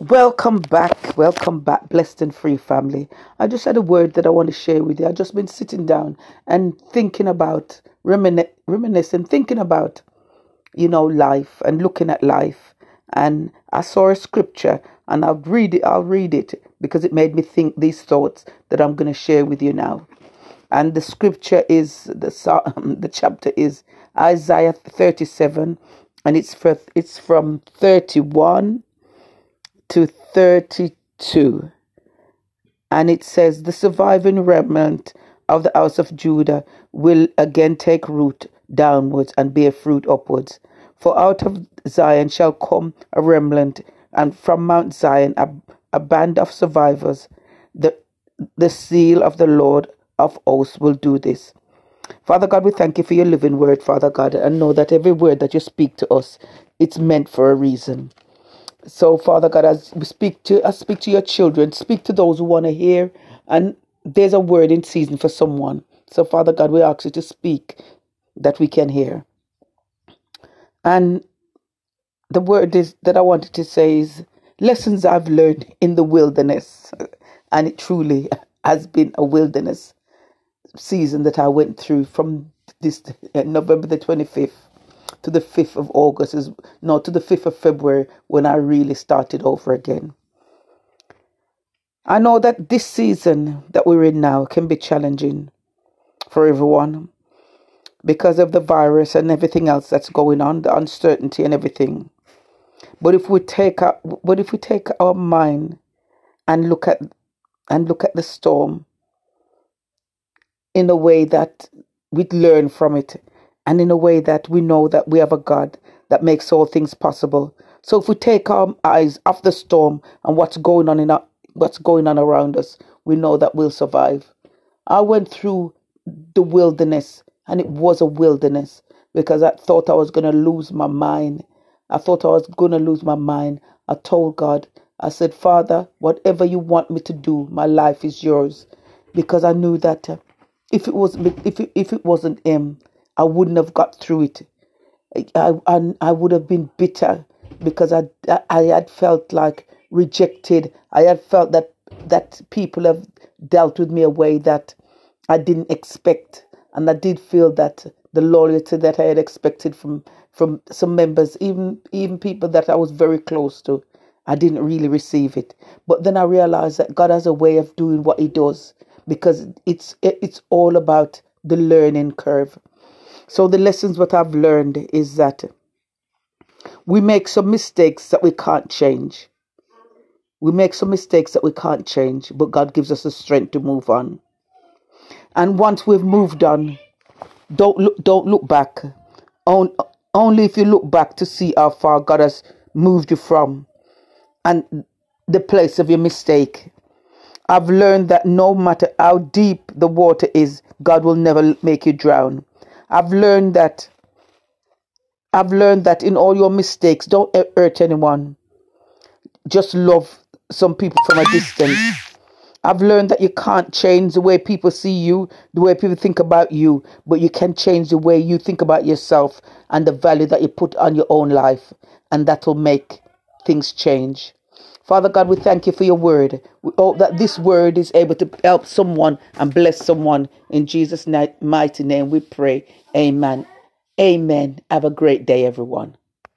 Welcome back. Welcome back, blessed and free family. I just had a word that I want to share with you. I've just been sitting down and thinking about, reminiscing, thinking about, you know, life and looking at life. And I saw a scripture and I'll read it. I'll read it because it made me think these thoughts that I'm going to share with you now. And the scripture is the the chapter is Isaiah 37, and it's for, it's from 31 to 32. And it says, The surviving remnant of the house of Judah will again take root downwards and bear fruit upwards. For out of Zion shall come a remnant, and from Mount Zion a, a band of survivors. The, the seal of the Lord of hosts will do this. Father God, we thank you for your living word, Father God, and know that every word that you speak to us, it's meant for a reason. So, Father God, as we speak to I speak to your children, speak to those who want to hear, and there's a word in season for someone. So, Father God, we ask you to speak that we can hear. And the word is that I wanted to say is lessons I've learned in the wilderness. And it truly has been a wilderness season that I went through from this November the 25th to the 5th of August is no to the 5th of February when I really started over again. I know that this season that we're in now can be challenging for everyone because of the virus and everything else that's going on, the uncertainty and everything. But if we take our, but if we take our mind and look at and look at the storm in a way that we'd learn from it and in a way that we know that we have a God that makes all things possible. So if we take our eyes off the storm and what's going on in our, what's going on around us, we know that we'll survive. I went through the wilderness and it was a wilderness because I thought I was going to lose my mind. I thought I was going to lose my mind. I told God, I said, Father, whatever you want me to do, my life is yours. Because I knew that uh, if it was if it, if it wasn't him, I wouldn't have got through it. I, I, I would have been bitter because I, I had felt like rejected. I had felt that that people have dealt with me a way that I didn't expect, and I did feel that the loyalty that I had expected from from some members, even even people that I was very close to, I didn't really receive it. But then I realized that God has a way of doing what He does because it's it's all about the learning curve. So the lessons what I've learned is that we make some mistakes that we can't change. We make some mistakes that we can't change, but God gives us the strength to move on. And once we've moved on, don't look, don't look back. Only if you look back to see how far God has moved you from and the place of your mistake. I've learned that no matter how deep the water is, God will never make you drown. I've learned that I've learned that in all your mistakes, don't hurt anyone. Just love some people from a distance. I've learned that you can't change the way people see you, the way people think about you, but you can change the way you think about yourself and the value that you put on your own life, and that will make things change. Father God, we thank you for your word. We hope that this word is able to help someone and bless someone. In Jesus' mighty name we pray. Amen. Amen. Have a great day, everyone.